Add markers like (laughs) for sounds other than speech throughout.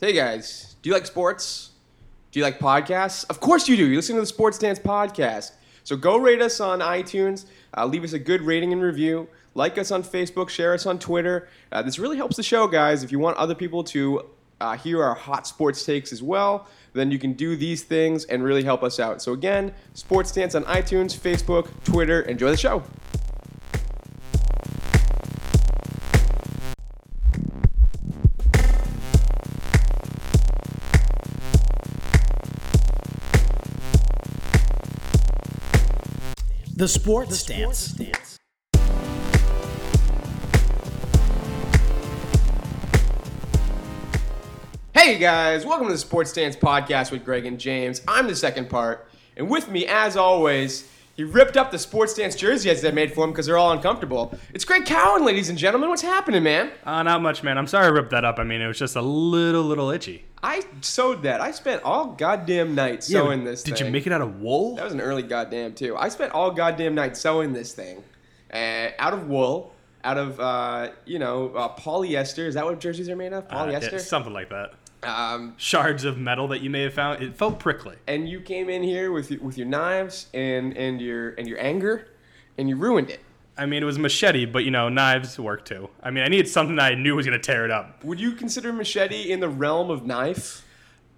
Hey guys, do you like sports? Do you like podcasts? Of course you do. You listen to the Sports Stance podcast. So go rate us on iTunes, uh, leave us a good rating and review, like us on Facebook, share us on Twitter. Uh, this really helps the show, guys. If you want other people to uh, hear our hot sports takes as well, then you can do these things and really help us out. So again, Sports Stance on iTunes, Facebook, Twitter. Enjoy the show. The Sports Stance. Hey guys, welcome to the Sports Stance podcast with Greg and James. I'm the second part, and with me, as always, he ripped up the Sports Stance jerseys I made for him because they're all uncomfortable. It's Greg Cowan, ladies and gentlemen. What's happening, man? Uh, not much, man. I'm sorry I ripped that up. I mean, it was just a little, little itchy. I sewed that. I spent all goddamn night sewing this. Did thing. you make it out of wool? That was an early goddamn too. I spent all goddamn night sewing this thing, uh, out of wool, out of uh, you know uh, polyester. Is that what jerseys are made of? Uh, yeah, Polyester. something like that. Um, Shards of metal that you may have found. It felt prickly. and you came in here with your, with your knives and and your and your anger, and you ruined it. I mean, it was machete, but you know, knives work too. I mean, I needed something that I knew was gonna tear it up. Would you consider machete in the realm of knife?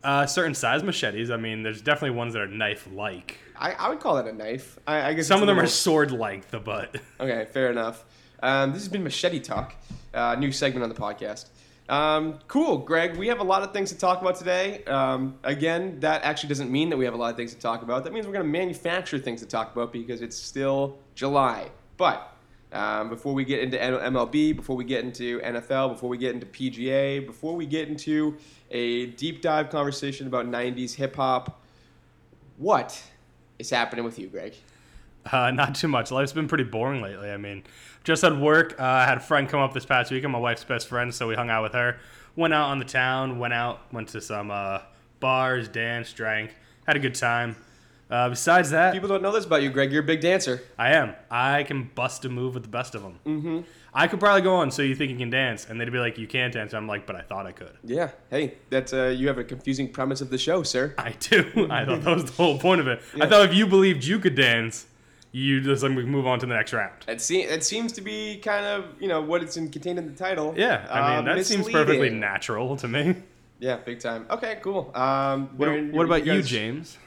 Uh, certain size machetes. I mean, there's definitely ones that are knife-like. I, I would call that a knife. I, I guess Some of them are sword-like, the butt. Okay, fair enough. Um, this has been Machete Talk, uh, new segment on the podcast. Um, cool, Greg. We have a lot of things to talk about today. Um, again, that actually doesn't mean that we have a lot of things to talk about. That means we're going to manufacture things to talk about because it's still July. But um, before we get into MLB, before we get into NFL, before we get into PGA, before we get into a deep dive conversation about 90s hip hop, what is happening with you, Greg? Uh, (laughs) not too much. Life's been pretty boring lately. I mean, just at work, uh, I had a friend come up this past weekend, my wife's best friend, so we hung out with her. Went out on the town, went out, went to some uh, bars, danced, drank, had a good time. Uh, besides that, People don't know this about you, Greg. You're a big dancer. I am. I can bust a move with the best of them. Mm-hmm. I could probably go on, so you think you can dance, and they'd be like, "You can't dance." I'm like, "But I thought I could." Yeah. Hey, that's uh, you have a confusing premise of the show, sir. I do. (laughs) I thought that was the whole point of it. I thought if you believed you could dance, you just like we move on to the next round. It, se- it seems to be kind of you know what it's in, contained in the title. Yeah, I mean Uh, that seems perfectly natural to me. Yeah, big time. Okay, cool. Um, What, what about you, guys- James?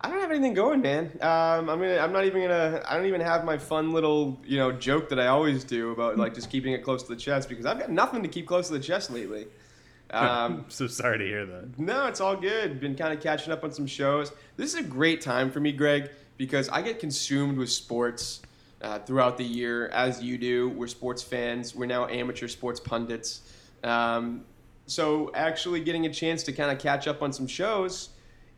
I don't have anything going, man. Um, I'm gonna. I'm not even gonna. I don't even have my fun little you know joke that I always do about like just keeping it close to the chest because I've got nothing to keep close to the chest lately. Um, I'm (laughs) so sorry to hear that. No, it's all good. Been kind of catching up on some shows. This is a great time for me, Greg, because I get consumed with sports uh, throughout the year, as you do. We're sports fans. We're now amateur sports pundits. Um, so actually getting a chance to kind of catch up on some shows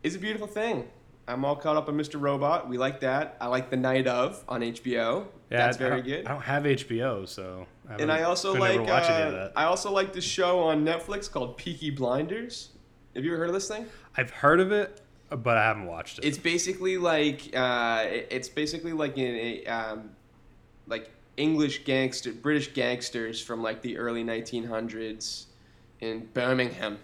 is a beautiful thing. I'm all caught up on Mr. Robot. We like that. I like The Night of on HBO. That's I- I very good. I don't have HBO, so. I And I also like able to watch any of uh. I also like this show on Netflix called Peaky Blinders. Have you ever heard of this thing? I've heard of it, but I haven't watched it. It's basically like uh, it's basically like in a um, like English gangster, British gangsters from like the early 1900s in Birmingham,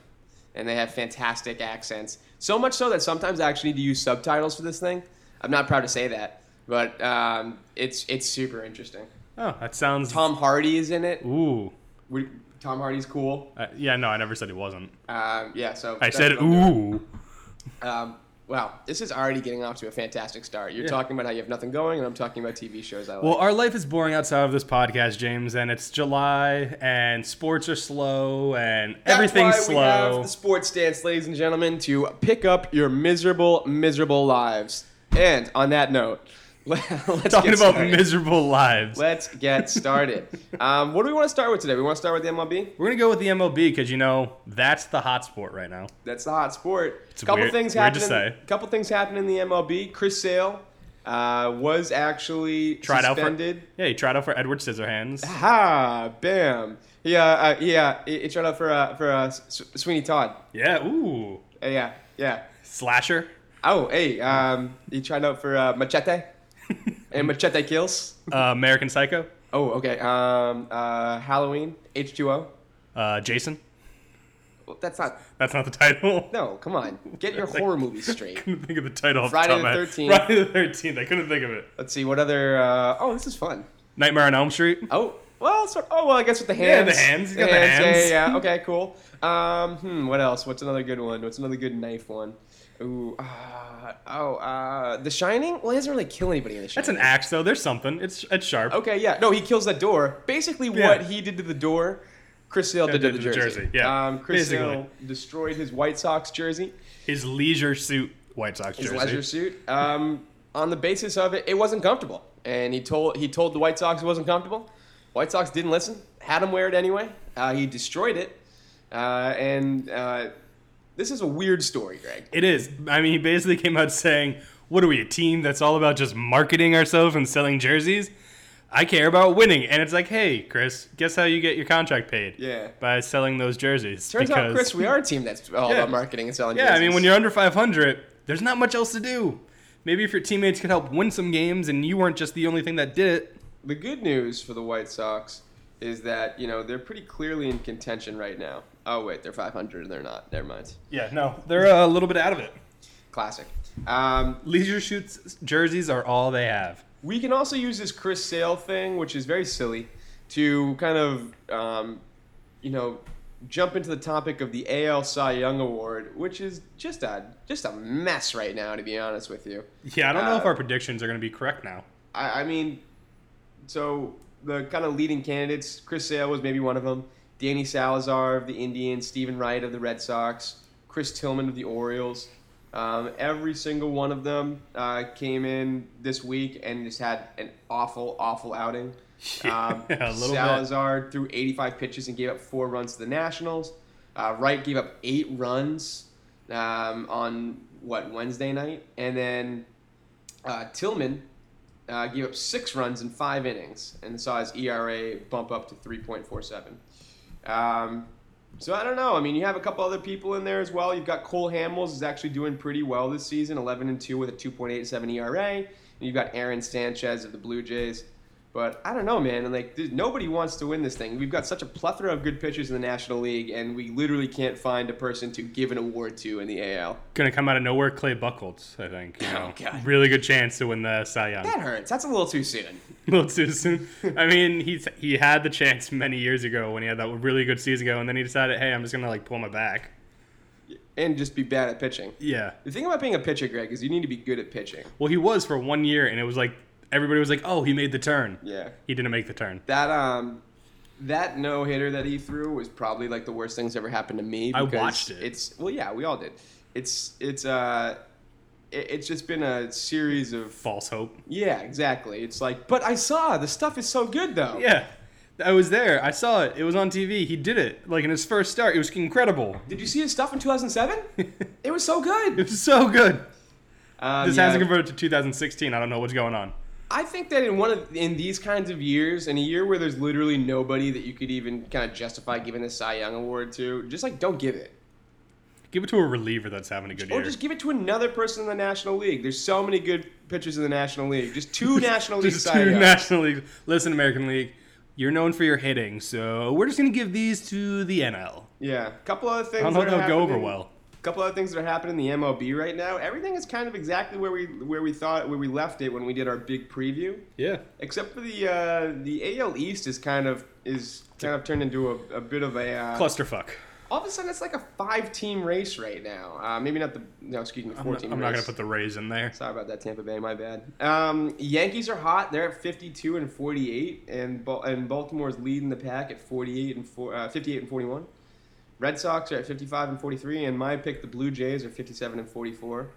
and they have fantastic accents. So much so that sometimes I actually need to use subtitles for this thing. I'm not proud to say that, but um, it's it's super interesting. oh, that sounds. Tom Hardy is in it. Ooh. We, Tom Hardy's cool. Uh, yeah, no, I never said he wasn't. Um, yeah, so I said ooh. Um, wow, this is already getting off to a fantastic start. You're Yeah. talking about how you have nothing going, and I'm talking about TV shows I like. Well, our life is boring outside of this podcast, James, and it's July, and sports are slow, and That's everything's slow. We have the Sports Stance, ladies and gentlemen, to pick up your miserable, miserable lives. And on that note, (laughs) Talking about miserable lives. Let's get started. (laughs) um, what do we want to start with today? We want to start with the MLB. We're gonna go with the MLB because you know that's the hot sport right now. That's the hot sport. It's couple weird- things happening. say. Couple things happening in the MLB. Chris Sale uh, was actually Tried out for yeah, he tried out for Edward Scissorhands. Ha! Bam! Yeah, uh, yeah. He, he tried out for uh, for uh, S- Sweeney Todd. Yeah, ooh, Uh, yeah, yeah. slasher. Oh, hey. Um, he tried out for uh, Machete and Machete Kills. Uh, American Psycho. Oh, okay. Um, uh, Halloween H two O. Uh, Jason. Well, that's not. That's not the title. No, come on. Get your (laughs) horror movies straight. couldn't think of the title. Friday top the 13th. Friday the Thirteenth. I couldn't think of it. Let's see what other. Uh, oh, this is fun. Nightmare on Elm Street. Oh, well, so, oh well, I guess with the Yeah, hands. the hands. You got the Yeah, hands. Yeah, yeah. Okay, cool. Um, hmm, what else? What's another good one? What's another good knife one? Ooh, uh, oh, uh, The Shining. Well, he doesn't really kill anybody in The Shining. That's an axe, though. There's something. It's it's sharp. Okay, yeah. No, he kills that door. Basically, Yeah. what he did to the door, Chris Sale did to the did to the jersey. jersey, yeah. Um, Chris Basically. Sale destroyed his White Sox jersey, His leisure suit White Sox jersey. his leisure suit. Um, on the basis of it, it wasn't comfortable, and he told he told the White Sox it wasn't comfortable. White Sox didn't listen. Had him wear it anyway. Uh, he destroyed it, uh, and uh, this is a weird story, Greg. It is. I mean, he basically came out saying, "What are we, a team that's all about just marketing ourselves and selling jerseys? I care about winning." And it's like, "Hey, Chris, guess how you get your contract paid? Yeah. by selling those jerseys." Turns out, Chris, we are a team that's all Yeah. about marketing and selling. Jerseys. Yeah, I mean, when you're under 500, there's not much else to do. Maybe if your teammates could help win some games and you weren't just the only thing that did it. The good news for the White Sox is that you know they're pretty clearly in contention right now. Oh wait, they're 500 and they're not. Never mind. Yeah, no, they're a little bit out of it. Classic. Um, Leisure shoots jerseys are all they have. we can also use this Chris Sale thing, which is very silly, to kind of um, you know jump into the topic of the AL Cy Young Award, which is just a just a mess right now, to be honest with you. Yeah, I don't know if Uh, our predictions are going to be correct now. I, I mean, so the kind of leading candidates, Chris Sale was maybe one of them. Danny Salazar of the Indians, Steven Wright of the Red Sox, Chris Tillman of the Orioles. Um, every single one of them uh, came in this week and just had an awful, awful outing. (laughs) Um, Yeah, little bit. Salazar threw 85 pitches and gave up four runs to the Nationals. Uh, Wright gave up eight runs um, on what Wednesday night, and then uh, Tillman uh, gave up six runs in five innings and saw his ERA bump up to 3.47. Um, so I don't know. I mean, you have a couple other people in there as well. You've got Cole Hamels is actually doing pretty well this season, 11 and 2 with a 2.87 ERA. And you've got Aaron Sanchez of the Blue Jays. But I don't know, man. And like, nobody wants to win this thing. We've got such a plethora of good pitchers in the National League, and we literally can't find a person to give an award to in the AL. To come out of nowhere, Clay Buchholz, I think. You oh, know, Oh, God. really good chance to win the Cy Young. That hurts. That's a little too soon. (laughs) a little too soon. I mean, he's he had the chance many years ago when he had that really good season ago, and then he decided, hey, I'm just gonna like pull my back. And just be bad at pitching. Yeah. The thing about being a pitcher, Greg, is you need to be good at pitching. Well, he was for one year, and it was like everybody was like, oh, he made the turn. Yeah. He didn't make the turn. That um that no hitter that he threw was probably like the worst thing that's ever happened to me. I watched it. It's well, yeah, we all did. It's it's uh, it, it's just been a series of False hope. yeah, exactly. It's like, but I saw the stuff is so good though. Yeah. I was there. I saw it. It was on TV. He did it. Like in his first start, it was incredible. Did you see his stuff in 2007? (laughs) it was so good. It was so good. Um, This yeah, hasn't converted to 2016. I don't know what's going on. I think that in one of in these kinds of years, in a year where there's literally nobody that you could even kind of justify giving the Cy Young award to, just like don't give it. Give it to a reliever that's having a good Or year. Or just give it to another person in the National League. There's so many good pitchers in the National League. Just two (laughs) National League Just two Youngs. National League. Listen, American League, you're known for your hitting, so we're just gonna give these to the NL. Yeah, a couple other things. I don't know if they'll go over well. Couple other things that are happening in the MLB right now. Everything is kind of exactly where we where we thought where we left it when we did our big preview. Yeah. Except for the uh, the AL East is kind of is kind of turned into a, a bit of a uh, Clusterfuck. all of a sudden it's like a five team race right now. Uh, maybe not the no excuse me I'm, four not, team. I'm race. not gonna put the Rays in there. Sorry about that, Tampa Bay. My bad. Um, Yankees are hot. They're at 52 and 48, and and Baltimore's leading the pack at 48 and four, uh, 58 and 41. Red Sox are at 55 and 43, and my pick, the Blue Jays, are 57 and 44.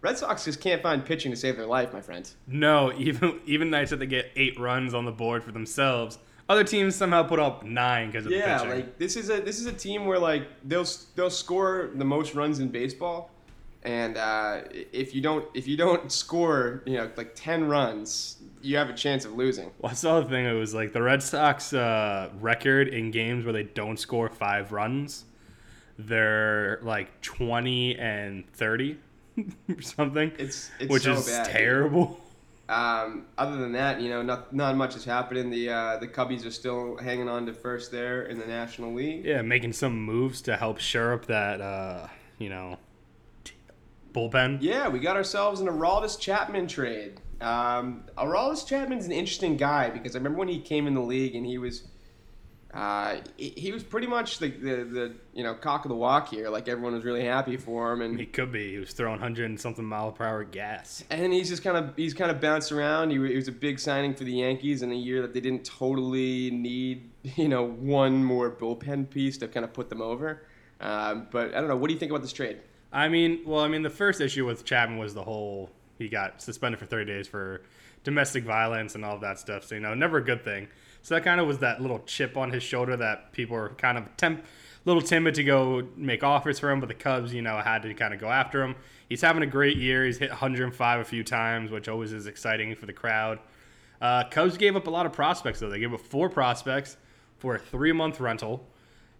Red Sox just can't find pitching to save their life, my friend. No, (laughs) even even nights that they get eight runs on the board for themselves, other teams somehow put up nine because of the Yeah, like this is a this is a team where like they'll they'll score the most runs in baseball, and uh, if you don't if you don't score you know like 10 runs, you have a chance of losing. Well, I saw the thing. It was like the Red Sox uh, record in games where they don't score five runs. They're like twenty and thirty (laughs) or something, It's it's which so is bad. terrible. Um, other than that, you know, not not much is happening. The uh, the Cubbies are still hanging on to first there in the National League. Yeah, making some moves to help shore up that, uh, you know, bullpen. Yeah, we got ourselves an Aroldis Chapman trade. Um, Aroldis Chapman's an interesting guy because I remember when he came in the league and he was, uh, he, he was pretty much the, the the you know cock of the walk here. Like everyone was really happy for him, and He could be. He was throwing hundred and something mile per hour gas. and he's just kind of he's kind of bounced around. He, he was a big signing for the Yankees in a year that they didn't totally need (laughs) you know one more bullpen piece to kind of put them over. Um, but I don't know. What do you think about this trade? I mean, well, I mean, the first issue with Chapman was the whole he got suspended for 30 days for domestic violence and all of that stuff. So you know, never a good thing. So that kind of was that little chip on his shoulder that people were kind of temp, little timid to go make offers for him, but the Cubs, you know, had to kind of go after him. He's having a great year. He's hit 105 a few times, which always is exciting for the crowd. Uh, Cubs gave up a lot of prospects though. They gave up four prospects for a three-month rental.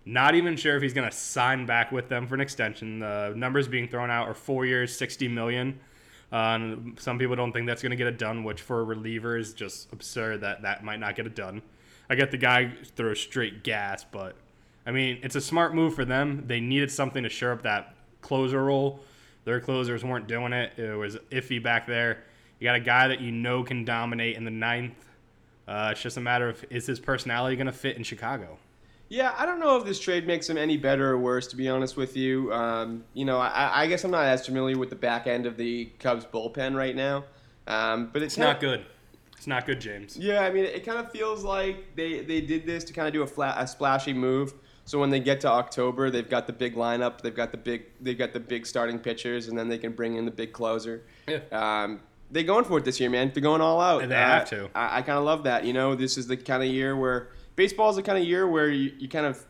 Not even sure if he's going to sign back with them for an extension. The numbers being thrown out are four years, sixty million. Uh, some people don't think that's going to get it done, which for a reliever is just absurd that that might not get it done. I get the guy throws straight gas, but I mean it's a smart move for them. They needed something to shore up that closer role. Their closers weren't doing it. It was iffy back there. You got a guy that you know can dominate in the ninth. Uh, it's just a matter of is his personality going to fit in Chicago? Yeah, I don't know if this trade makes him any better or worse, to be honest with you. Um, you know, I, I guess I'm not as familiar with the back end of the Cubs bullpen right now. Um, but it's, It's not good. It's not good, James. Yeah, I mean, it kind of feels like they, they did this to kind of do a, flat, a splashy move. So when they get to October, they've got the big lineup, they've got the big they've got the big starting pitchers, and then they can bring in the big closer. Yeah. Um, they're going for it this year, man. They're going all out. And they Uh, have to. I, I kind of love that. You know, this is the kind of year where baseball is the kind of year where you, you kind of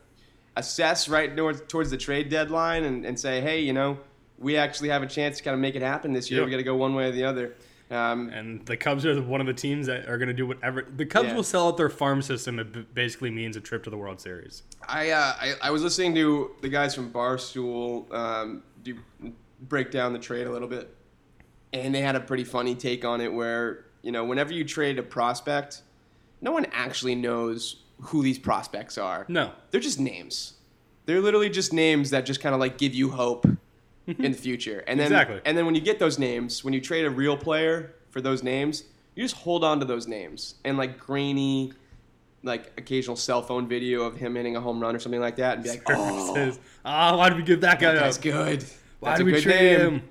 assess right towards, towards the trade deadline and, and say, hey, you know, we actually have a chance to kind of make it happen this year. Yep. We got to go one way or the other. Um, And the Cubs are one of the teams that are going to do whatever. The Cubs Yeah. will sell out their farm system. It basically means a trip to the World Series. I, uh, I I was listening to the guys from Barstool um, do break down the trade a little bit, and they had a pretty funny take on it. Where you know, whenever you trade a prospect, no one actually knows who these prospects are. No. they're just names. They're literally just names that just kind of like give you hope in the future. And then Exactly. and then when you get those names, when you trade a real player for those names, you just hold on to those names and like grainy like occasional cell phone video of him hitting a home run or something like that and be like, "Oh, Says, ah, why did we give that guy that's up? good. Why That's did a we good trade name." him?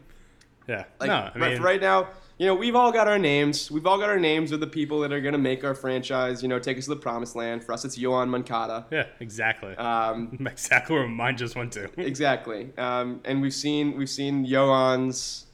Yeah. Like, no, I but mean, for right now, you know, we've all got our names. We've all got our names of the people that are going to make our franchise, you know, take us to the promised land. For us, it's Yoan Moncada. yeah, exactly. Um, (laughs) exactly where mine just went to. (laughs) exactly. Um, and we've seen we've seen Yoan's,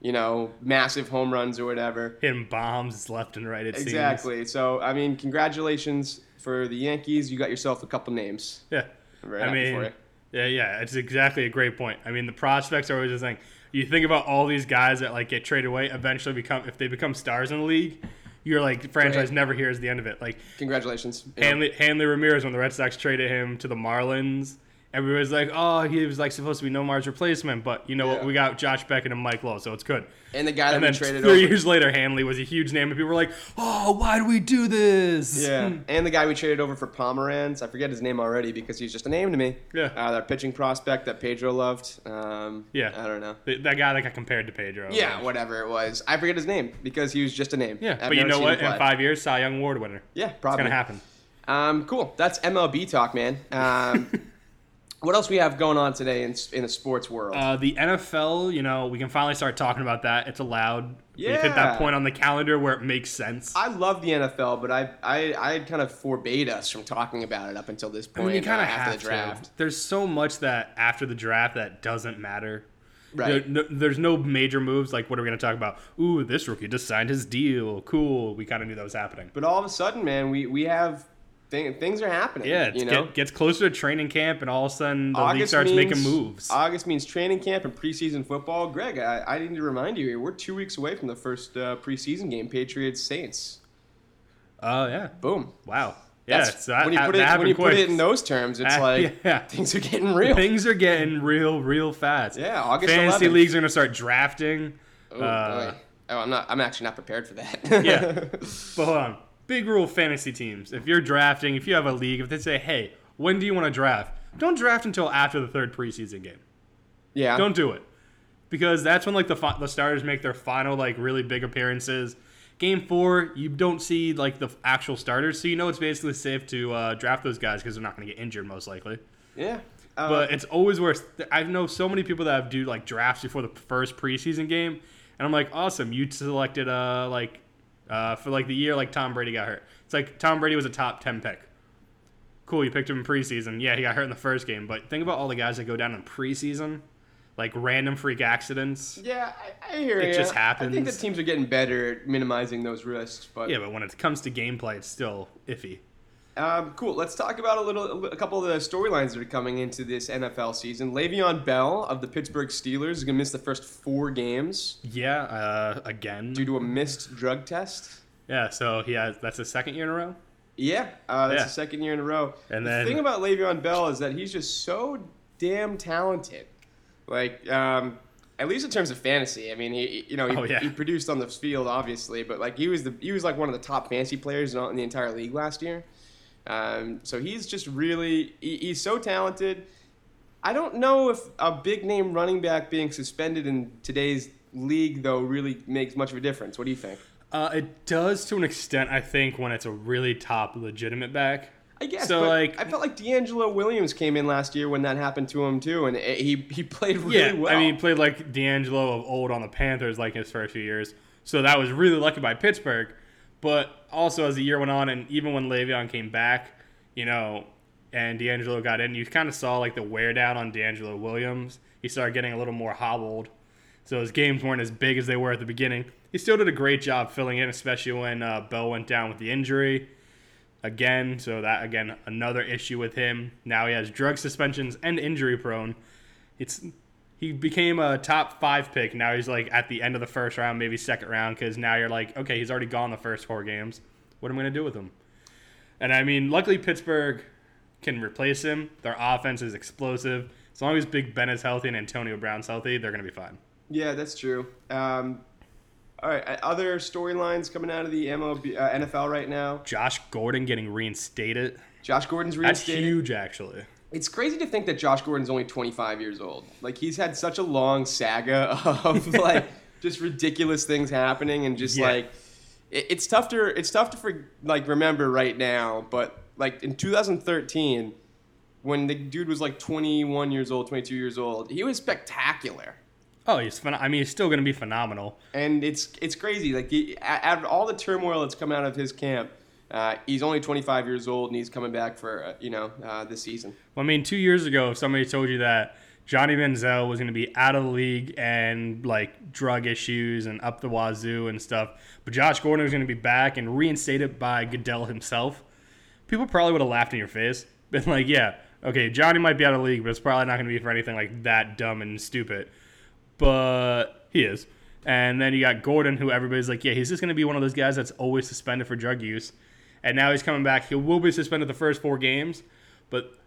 you know, massive home runs or whatever. Hitting bombs left and right. It seems. Exactly. So I mean, congratulations for the Yankees. You got yourself a couple names. Yeah. I mean, yeah, yeah, it's exactly a great point. I mean, the prospects are always the thing. You think about all these guys that like get traded away, eventually become if they become stars in the league, you're like franchise never hears the end of it. Like Congratulations. Know, Hanley, Hanley Ramirez when the Red Sox traded him to the Marlins. Everybody's like, oh, he was like supposed to be Nomar's replacement, but you know what? We got Josh Beckett and Mike Lowell, so it's good. and the guy that And we then traded three over. years later, Hanley was a huge name, and people were like, oh, why do we do this? Yeah, and the guy we traded over for Pomeranz, I forget his name already because he's just a name to me. Yeah. Uh, that pitching prospect that Pedro loved. Um, Yeah. I don't know. Th- That guy that got compared to Pedro. Yeah, whatever it was. I forget his name because he was just a name. Yeah, I've but you know what? In five years, Cy Young Award winner. Yeah, It's probably. gonna happen. Um, cool. That's MLB talk, man. Um, (laughs) what else we have going on today in, in the sports world? Uh, the NFL, you know, we can finally start talking about that. It's allowed. We've hit that point on the calendar where it makes sense. I love the NFL, but I I I kind of forbade us from talking about it up until this I point mean, you kind uh, of after have the draft. to. There's so much that after the draft that doesn't matter. Right. There- no- there's no major moves like what are we going to talk about? Ooh, this rookie just signed his deal. Cool. We kind of knew that was happening. But all of a sudden, man, we we have thing, things are happening. Yeah, it you know. gets closer to training camp, and all of a sudden the league starts making moves. August means training camp and preseason football. Greg, I, I need to remind you here, we're two weeks away from the first uh, preseason game, Patriots Saints. Oh yeah. Boom. Wow. Yeah. That's- so that, when you put it when you put it in those terms, it's (laughs) Ah, like yeah. things are getting real. Things are getting real, real fast. Yeah, August Fantasy 11th. leagues are going to start drafting. Oh, uh, boy. Oh, I'm not. I'm actually not prepared for that. Yeah. (laughs) But hold on. Big rule fantasy teams. If you're drafting, if you have a league, if they say, hey, when do you want to draft? Don't draft until after the third preseason game. yeah. Don't do it. Because that's when like the fi- the starters make their final like really big appearances. Game four, you don't see like the actual starters, so you know it's basically safe to uh, draft those guys because they're not going to get injured most likely. Yeah. Uh, But it's always worse. I know so many people that have do like drafts before the first preseason game, and I'm like, awesome, you selected uh like uh for like the year like Tom Brady got hurt. It's like Tom Brady was a top ten pick. Cool, you picked him in preseason. Yeah, he got hurt in the first game, but think about all the guys that go down in preseason, like random freak accidents. yeah, I, I hear It ya. just happens. I think the teams are getting better at minimizing those risks. But Yeah, but when it comes to gameplay, it's still iffy. Um, cool. Let's talk about a little, a couple of the storylines that are coming into this NFL season. Le'Veon Bell of the Pittsburgh Steelers is gonna miss the first four games Yeah, uh, again. due to a missed drug test. Yeah, so he has that's the second year in a row. Yeah, uh, that's Yeah. the second year in a row. And the then- thing about Le'Veon Bell is that he's just so damn talented. Like, um, at least in terms of fantasy. I mean, he, you know, he, Oh, yeah. he produced on the field, obviously, but like he was the he was like one of the top fantasy players in the entire league last year. Um, so he's just really he, he's so talented. I don't know if a big name running back being suspended in today's league though really makes much of a difference. What do you think? Uh, it does to an extent, I think, when it's a really top legitimate back. I guess. So, but like- I felt like DeAngelo Williams came in last year when that happened to him too, and he he played really yeah, well. I mean, he played like DeAngelo of old on the Panthers, like his first few years. So that was really lucky by Pittsburgh. But also as the year went on, and even when Le'Veon came back, you know, and DeAngelo got in, you kind of saw like the wear down on DeAngelo Williams. He started getting a little more hobbled. So his games weren't as big as they were at the beginning. He still did a great job filling in, especially when uh, Bell went down with the injury again. So that again another issue with him. Now he has drug suspensions and injury prone. It's he became a top five pick. Now he's like at the end of the first round, maybe second round, because now you're like, okay, he's already gone the first four games. What am I gonna do with him? And I mean, luckily Pittsburgh can replace him. Their offense is explosive. As long as Big Ben is healthy and Antonio Brown's healthy, they're gonna be fine. yeah, that's true. Um, all right, other storylines coming out of the MLB, uh, NFL right now. Josh Gordon getting reinstated. Josh Gordon's reinstated. That's reinstated. huge, actually. It's crazy to think that Josh Gordon's only 25 years old. Like he's had such a long saga (laughs) of (laughs) like just ridiculous things happening and just Yeah. like it, it's tough to it's tough to for, like remember right now, but like in 2013 when the dude was like 21 years old, 22 years old, he was spectacular. Oh, he's phen- I mean, he's still gonna be phenomenal. And it's it's crazy. Like he, out of all the turmoil that's come out of his camp, uh, he's only 25 years old and he's coming back for uh, you know uh, this season. Well, I mean, two years ago, if somebody told you that Johnny Manziel was going to be out of the league and like drug issues and up the wazoo and stuff, but Josh Gordon was going to be back and reinstated by Goodell himself, people probably would have laughed in your face. (laughs) Been like, yeah, okay, Johnny might be out of the league, but it's probably not going to be for anything like that dumb and stupid. But he is. And then you got Gordon, who everybody's like, yeah, he's just going to be one of those guys that's always suspended for drug use. And now he's coming back. He will be suspended the first four games, but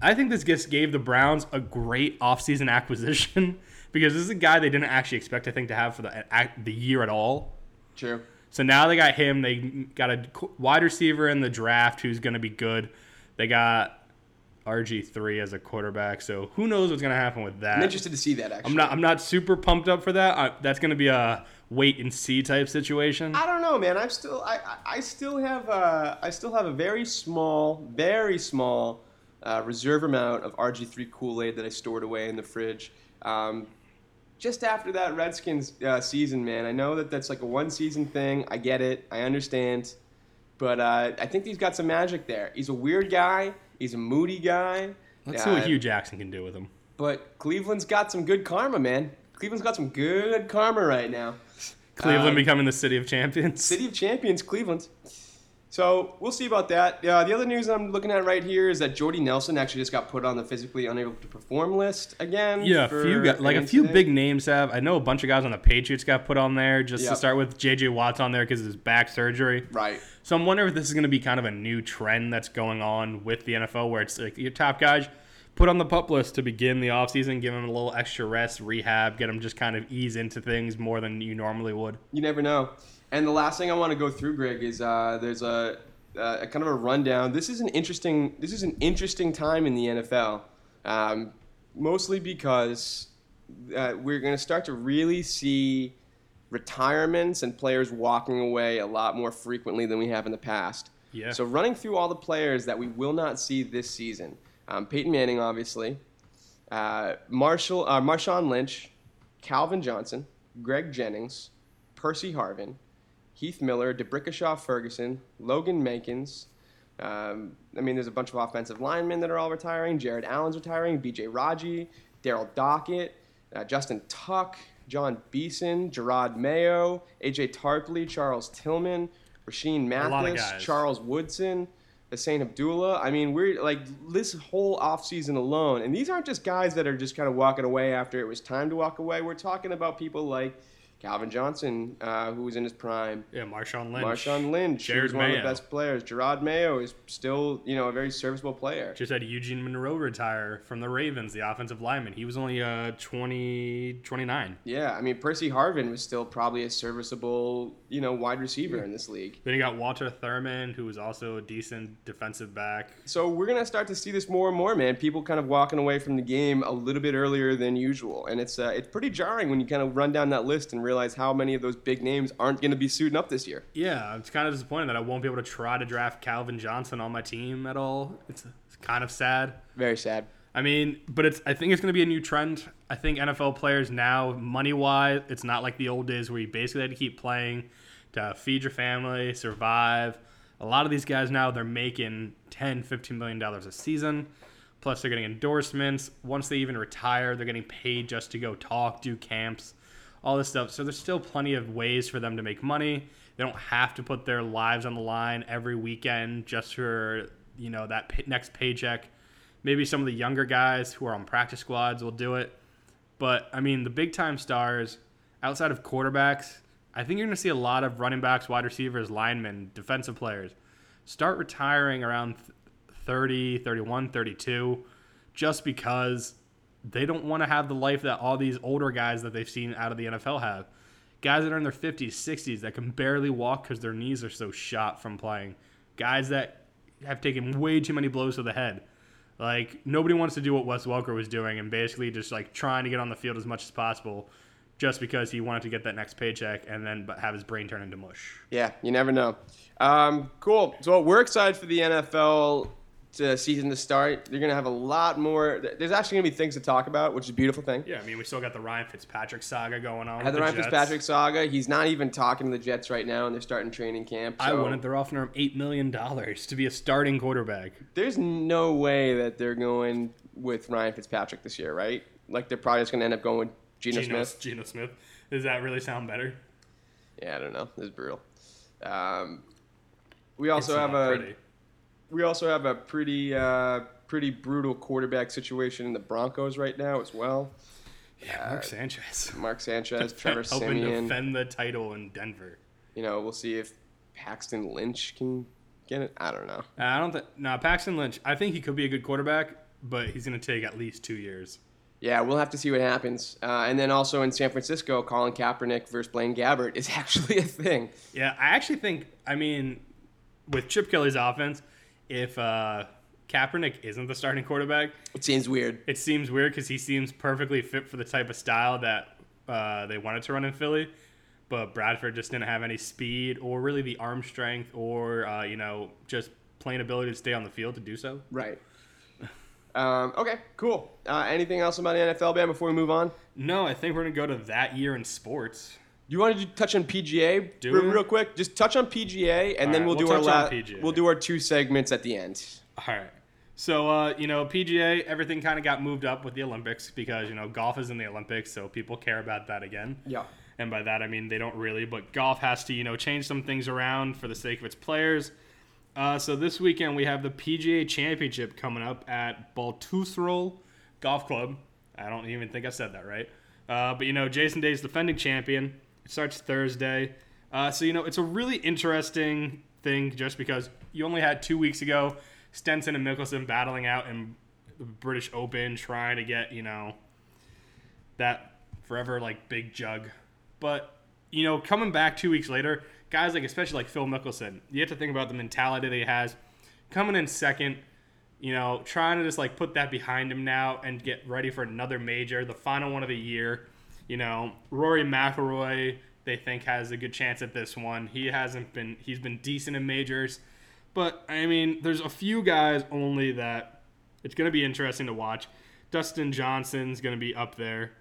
I think this just gave the Browns a great offseason acquisition (laughs) because this is a guy they didn't actually expect, I think, to have for the the year at all. True. So now they got him. They got a wide receiver in the draft who's going to be good. They got RG3 as a quarterback. So who knows what's going to happen with that? I'm interested to see that actually. I'm not. I'm not super pumped up for that. I, that's going to be a wait and see type situation. I don't know, man. I'm still, I, I- still have, uh, I still have a very small, very small uh, reserve amount of RG3 Kool-Aid that I stored away in the fridge. Um, just after that Redskins uh, season, man. I know that that's like a one-season thing. I get it. I understand. But uh, I think he's got some magic there. He's a weird guy. He's a moody guy. Let's see what Uh, Hue Jackson can do with him. But Cleveland's got some good karma, man. Cleveland's got some good karma right now. Cleveland um, becoming the city of champions. City of Champions, Cleveland. So we'll see about that. Uh, the other news I'm looking at right here is that Jordy Nelson actually just got put on the physically unable to perform list again. Yeah, a few guys, like a few incident. big names have. I know a bunch of guys on the Patriots got put on there. Just Yeah. to start with, J.J. Watt's on there because of his back surgery. Right. So I'm wondering if this is going to be kind of a new trend that's going on with the NFL, where it's like your top guys, put on the pup list to begin the offseason, give them a little extra rest, rehab, get them just kind of ease into things more than you normally would. You never know. And the last thing I want to go through, Greg, is uh, there's a, a kind of a rundown. This is an interesting. This is an interesting time in the NFL, um, mostly because uh, we're going to start to really see retirements and players walking away a lot more frequently than we have in the past. Yeah. So running through all the players that we will not see this season, um, Peyton Manning, obviously, uh, Marshall, uh, Marshawn Lynch, Calvin Johnson, Greg Jennings, Percy Harvin, Heath Miller, DeBrickashaw Ferguson, Logan Mankins. Um, I mean, there's a bunch of offensive linemen that are all retiring. Jared Allen's retiring. B.J. Raji, Daryl Dockett, uh, Justin Tuck, Jon Beason, Jerod Mayo, A.J. Tarpley, Charles Tillman, Rashean Mathis. Charles Woodson, Husain Abdullah. I mean, we're like this whole offseason alone, and these aren't just guys that are just kind of walking away after it was time to walk away. We're talking about people like Calvin Johnson, uh, who was in his prime. Yeah, Marshawn Lynch. Marshawn Lynch, Jared was one of the best players. Jerod Mayo is still, you know, a very serviceable player. Just had Eugene Monroe retire from the Ravens, the offensive lineman. He was only uh, 20, 29. Yeah, I mean, Percy Harvin was still probably a serviceable, you know, wide receiver in this league. Then you got Walter Thurmond, who was also a decent defensive back. So we're gonna start to see this more and more, man. People kind of walking away from the game a little bit earlier than usual, and it's uh, it's pretty jarring when you kind of run down that list and realize how many of those big names aren't gonna be suiting up this year. Yeah, it's kind of disappointing that I won't be able to try to draft Calvin Johnson on my team at all. It's, it's kind of sad. Very sad. I mean, but it's. I think it's going to be a new trend. I think NFL players now, money wise, it's not like the old days where you basically had to keep playing to feed your family, survive. A lot of these guys now they're making 10, 15 million dollars a season. Plus, they're getting endorsements. Once they even retire, they're getting paid just to go talk, do camps, all this stuff. So there's still plenty of ways for them to make money. They don't have to put their lives on the line every weekend just for you know that pay- next paycheck. Maybe some of the younger guys who are on practice squads will do it. But I mean, the big time stars outside of quarterbacks, I think you're going to see a lot of running backs, wide receivers, linemen, defensive players start retiring around 30, 31, 32 just because they don't want to have the life that all these older guys that they've seen out of the NFL have. Guys that are in their 50s, 60s that can barely walk because their knees are so shot from playing. Guys that have taken way too many blows to the head. Like nobody wants to do what Wes Welker was doing and basically just like trying to get on the field as much as possible just because he wanted to get that next paycheck and then have his brain turn into mush. Yeah, you never know. Um, cool. So we're excited for the NFL to season to start. You're gonna have a lot more. There's actually gonna be things to talk about, which is a beautiful thing. Yeah, I mean, we still got the Ryan Fitzpatrick saga going on. Had with the Ryan Jets. Fitzpatrick saga. He's not even talking to the Jets right now, and they're starting training camp. I so wouldn't. They're offering him eight million dollars to be a starting quarterback. There's no way that they're going with Ryan Fitzpatrick this year, right? Like they're probably just gonna end up going with Geno, Geno Smith. Geno Smith. Does that really sound better? Yeah, I don't know. It's brutal. Um, we also It's have a pretty. We also have a pretty uh, pretty brutal quarterback situation in the Broncos right now as well. Yeah, Mark Sanchez. (laughs) Mark Sanchez, Trevor Helping Siemian. defend the title in Denver. You know, we'll see if Paxton Lynch can get it. I don't know. I don't think. No, Paxton Lynch. I think he could be a good quarterback, but he's going to take at least two years. Yeah, we'll have to see what happens. Uh, and then also in San Francisco, Colin Kaepernick versus Blaine Gabbert is (laughs) actually a thing. Yeah, I actually think. I mean, with Chip Kelly's offense, if uh, Kaepernick isn't the starting quarterback, It seems weird. it seems weird because he seems perfectly fit for the type of style that uh, they wanted to run in Philly. But Bradford just didn't have any speed or really the arm strength or, uh, you know, just plain ability to stay on the field to do so. Right. Um, okay, cool. Uh, anything else about the NFL, Ben, before we move on? No, I think we're going to go to that year in sports. You want to touch on PGA Do real, real quick? Just touch on PGA, and All then right, we'll, we'll do our la- PGA. we'll do our two segments at the end. All right. So, uh, you know, PGA, everything kind of got moved up with the Olympics because, you know, golf is in the Olympics, so people care about that again. Yeah. And by that, I mean they don't really, but golf has to, you know, change some things around for the sake of its players. Uh, so this weekend we have the PGA Championship coming up at Baltusrol Golf Club. I don't even think I said that right. Uh, but, you know, Jason Day's defending champion. It starts Thursday. Uh, so, you know, it's a really interesting thing just because you only had two weeks ago Stenson and Mickelson battling out in the British Open, trying to get you know that forever like big jug. But you know, coming back two weeks later, guys like especially like Phil Mickelson, you have to think about the mentality that he has coming in second. You know, trying to just like put that behind him now and get ready for another major, the final one of the year. You know, Rory McIlroy, they think has a good chance at this one. He hasn't been. He's been decent in majors, but I mean, there's a few guys only that it's going to be interesting to watch. Dustin Johnson's going to be up there,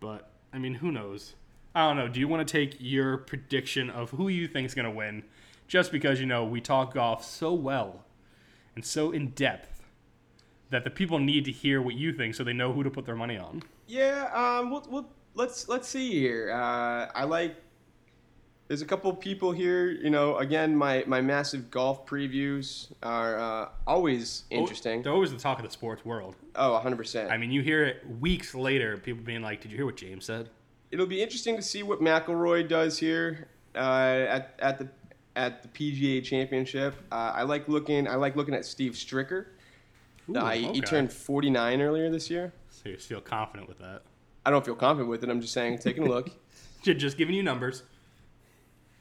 but I mean, who knows? I don't know. Do you want to take your prediction of who you think is going to win? Just because you know we talk golf so well and so in depth that the people need to hear what you think so they know who to put their money on. Yeah, um, we'll, we'll, let's let's see here. Uh, I like. There's a couple people here. You know, again, my my massive golf previews are uh, always interesting. They're always the talk of the sports world. Oh, 100 percent. I mean, you hear it weeks later, people being like, "Did you hear what James said?" It'll be interesting to see what McIlroy does here uh, at at the at the PGA Championship. Uh, I like looking. I like looking at Steve Stricker. Ooh, Uh, he, he turned 49 earlier this year. So you feel confident with that? I don't feel confident with it. I'm just saying, taking a (laughs) look. Just giving you numbers.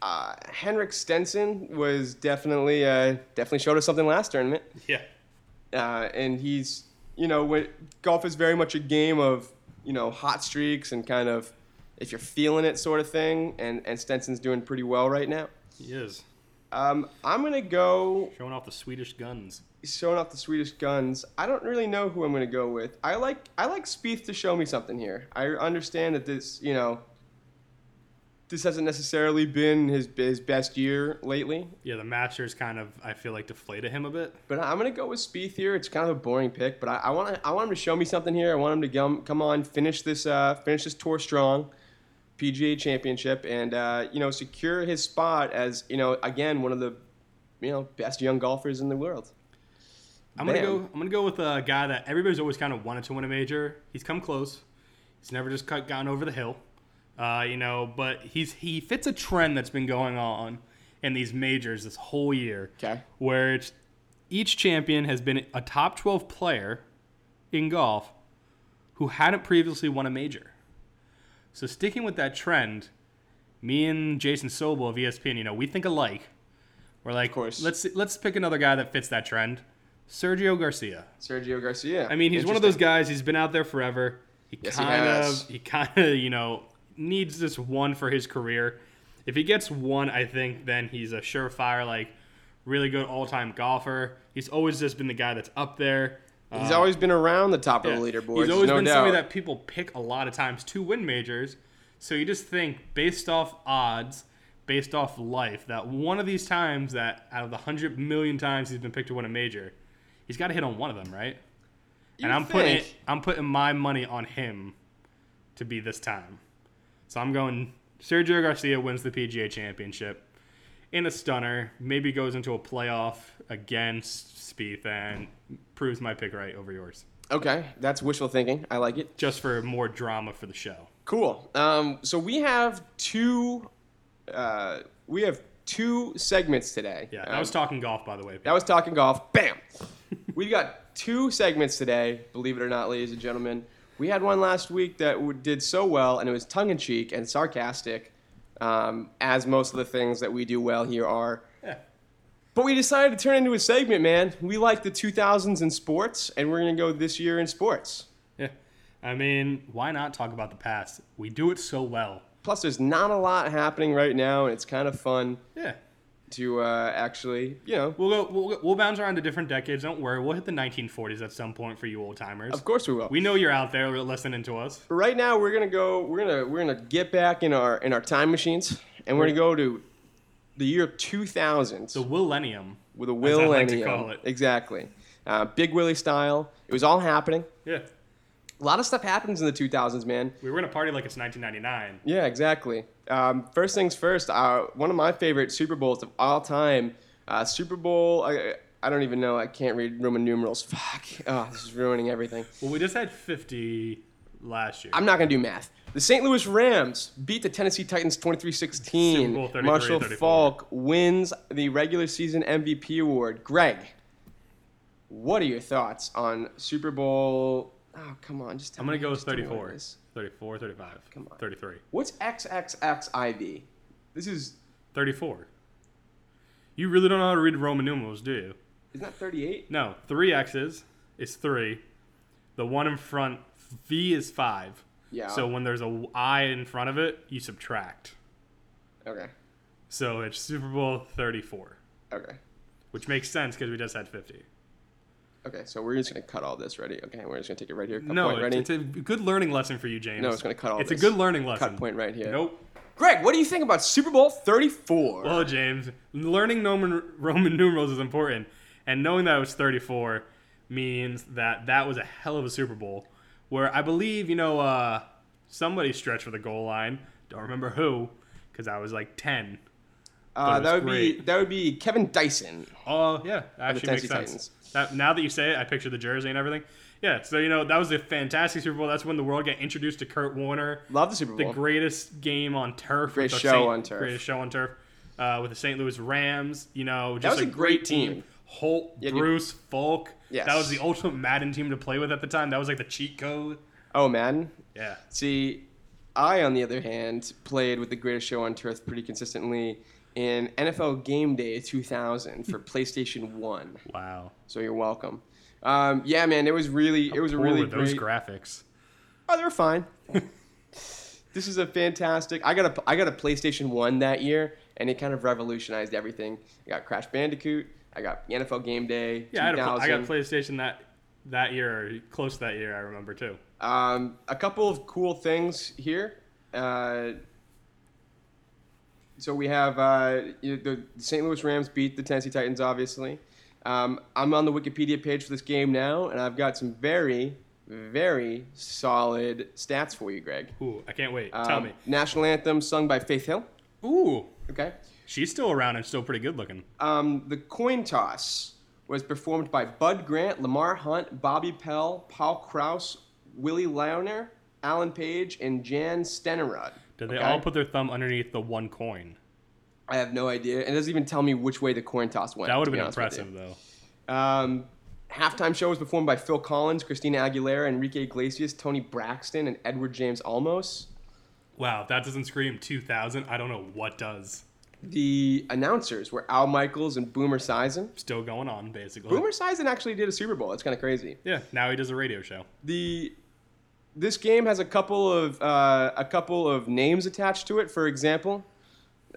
uh, Henrik Stenson was definitely uh, definitely showed us something last tournament, Yeah. uh, and he's you know when golf is very much a game of you know hot streaks and kind of if you're feeling it sort of thing, and and Stenson's doing pretty well right now. He is Um, I'm gonna go showing off the Swedish guns. showing off the Swedish guns. I don't really know who I'm gonna go with. I like I like Spieth to show me something here. I understand that this you know this hasn't necessarily been his his best year lately. Yeah, the Masters kind of I feel like deflated him a bit. But I'm gonna go with Spieth here. It's kind of a boring pick, but I, I want I want him to show me something here. I want him to come come on, finish this uh, finish this tour strong, PGA Championship, and uh, you know secure his spot as you know again one of the you know best young golfers in the world. I'm gonna go. I'm gonna go with a guy that everybody's always kind of wanted to win a major. He's come close. He's never just cut, gotten over the hill, uh, you know. But he's he fits a trend that's been going on in these majors this whole year, Okay. where it's each champion has been a top 12 player in golf who hadn't previously won a major. So sticking with that trend, me and Jason Sobel of ESPN, you know, we think alike. We're like, of course. let's let's pick another guy that fits that trend. Sergio Garcia. Sergio Garcia. I mean, he's one of those guys. He's been out there forever. He Yes, kind of, he kind of, you know, needs this one for his career. If he gets one, I think then he's a surefire, like, really good all-time golfer. He's always just been the guy that's up there. He's always been around the top Yeah. of the leaderboard. He's always no been doubt. somebody that people pick a lot of times to win majors. So you just think, based off odds, based off life, that one of these times that out of the hundred million times he's been picked to win a major, he's got to hit on one of them, right? You and I'm putting think. I'm putting my money on him to be this time. So I'm going Sergio Garcia wins the PGA Championship in a stunner. Maybe goes into a playoff against Spieth and proves my pick right over yours. Okay, that's wishful thinking. I like it. Just for more drama for the show. Cool. Um, so we have two. Uh, we have two segments today. Yeah, that Um, was talking golf, by the way. That was talking golf. Bam. (laughs) We've got two segments today. Believe it or not, ladies and gentlemen. We had one last week that did so well, and it was tongue in cheek and sarcastic, um, as most of the things that we do well here are. Yeah. But we decided to turn into a segment, man. We like the 2000s in sports, and we're going to go this year in sports. Yeah. I mean, why not talk about the past? We do it so well. Plus, there's not a lot happening right now, and it's kind of fun Yeah. To uh, actually, you know. We'll go. We'll, we'll bounce around to different decades. Don't worry. We'll hit the 1940s at some point for you old timers. Of course, we will. We know you're out there listening to us. But right now, we're gonna go. We're gonna we're gonna get back in our in our time machines, and we're gonna go to the year 2000 The millennium. with a Will like to call it. Exactly, uh, Big Willie style. It was all happening. Yeah. A lot of stuff happens in the 2000s, man. We were in a party like it's 1999. Yeah, exactly. Um, first things first. Uh, one of my favorite Super Bowls of all time. Uh, Super Bowl. I, I don't even know. I can't read Roman numerals. (laughs) Fuck. Oh, this is ruining everything. Well, we just had 50 last year. I'm not going to do math. The St. Louis Rams beat the Tennessee Titans 23 Super 16. Bowl 33, Marshall 34. Faulk wins the regular season MVP award. Greg, what are your thoughts on Super Bowl? Oh, come on, just tell I'm gonna me- go with just tell me what 34. 34, 35. Come on. 33. What's XXXIV? This is 34. You really don't know how to read Roman numerals, do you? isn't that 38? No, three X's is three. The one in front, V is five. Yeah. So when there's a I in front of it, you subtract. Okay. So it's Super Bowl 34, Okay. which makes sense because we just had 50. Okay. So we're just gonna cut all this. Ready? Okay. We're just gonna take it right here. Cut no, point. Ready? it's, it's a good learning lesson for you, James. no, it's gonna cut all It's this. a good learning lesson. cut point right here. Nope. Greg, what do you think about Super Bowl 34? Well, James, learning Roman, Roman numerals is important, and knowing that it was 34 means that that was a hell of a Super Bowl, where I believe you know uh, somebody stretched for the goal line. Don't remember who, because I was like 10. Uh, that was would be that would be Kevin Dyson. Oh yeah, actually makes Tennessee sense. Titans. That, now that you say it, I picture the jersey and everything. Yeah, so you know that was a fantastic Super Bowl. That's when the world got introduced to Kurt Warner. Love the Super Bowl. the greatest game on turf. Great with the show Saint- on turf. Greatest show on turf. Uh, with the St. Louis Rams, you know, That just was a great team. Holt, Yeah, dude. Bruce, Faulk. Yes. That was the ultimate Madden team to play with at the time. That was like the cheat code. oh, Madden. Yeah. See, I, on the other hand, played with the greatest show on turf pretty consistently in NFL Game Day 2000 for PlayStation 1. Wow. So you're welcome. Um, yeah, man, it was really, it was a really were those great. graphics. oh, they were fine. (laughs) this is a fantastic. I got a, I got a PlayStation 1 that year, and it kind of revolutionized everything. I got Crash Bandicoot. I got NFL Game Day. Yeah, I, had a, 2000. I got a PlayStation that that year, or close to that year. I remember too. Um, a couple of cool things here. Uh, so we have uh, the St. Louis Rams beat the Tennessee Titans, obviously. Um, I'm on the Wikipedia page for this game now, and I've got some very, very solid stats for you, Greg. Ooh, I can't wait. Tell Um, me. National anthem sung by Faith Hill. Ooh, Okay. she's still around and still pretty good looking. Um, the coin toss was performed by Bud Grant, Lamar Hunt, Bobby Bell, Paul Krause, Willie Lanier, Alan Page, and Jan Stenerud. Did they Okay? all put their thumb underneath the one coin? I have no idea. It doesn't even tell me which way the coin toss went. That would have be been impressive, though. Um, halftime show was performed by Phil Collins, Christina Aguilera, Enrique Iglesias, Toni Braxton, and Edward James Olmos. Wow, that doesn't scream 2000. I don't know what does. The announcers were Al Michaels and Boomer Esiason. Still going on, basically. Boomer Esiason actually did a Super Bowl. That's kind of crazy. Yeah, now he does a radio show. the this game has a couple of uh, a couple of names attached to it. For example,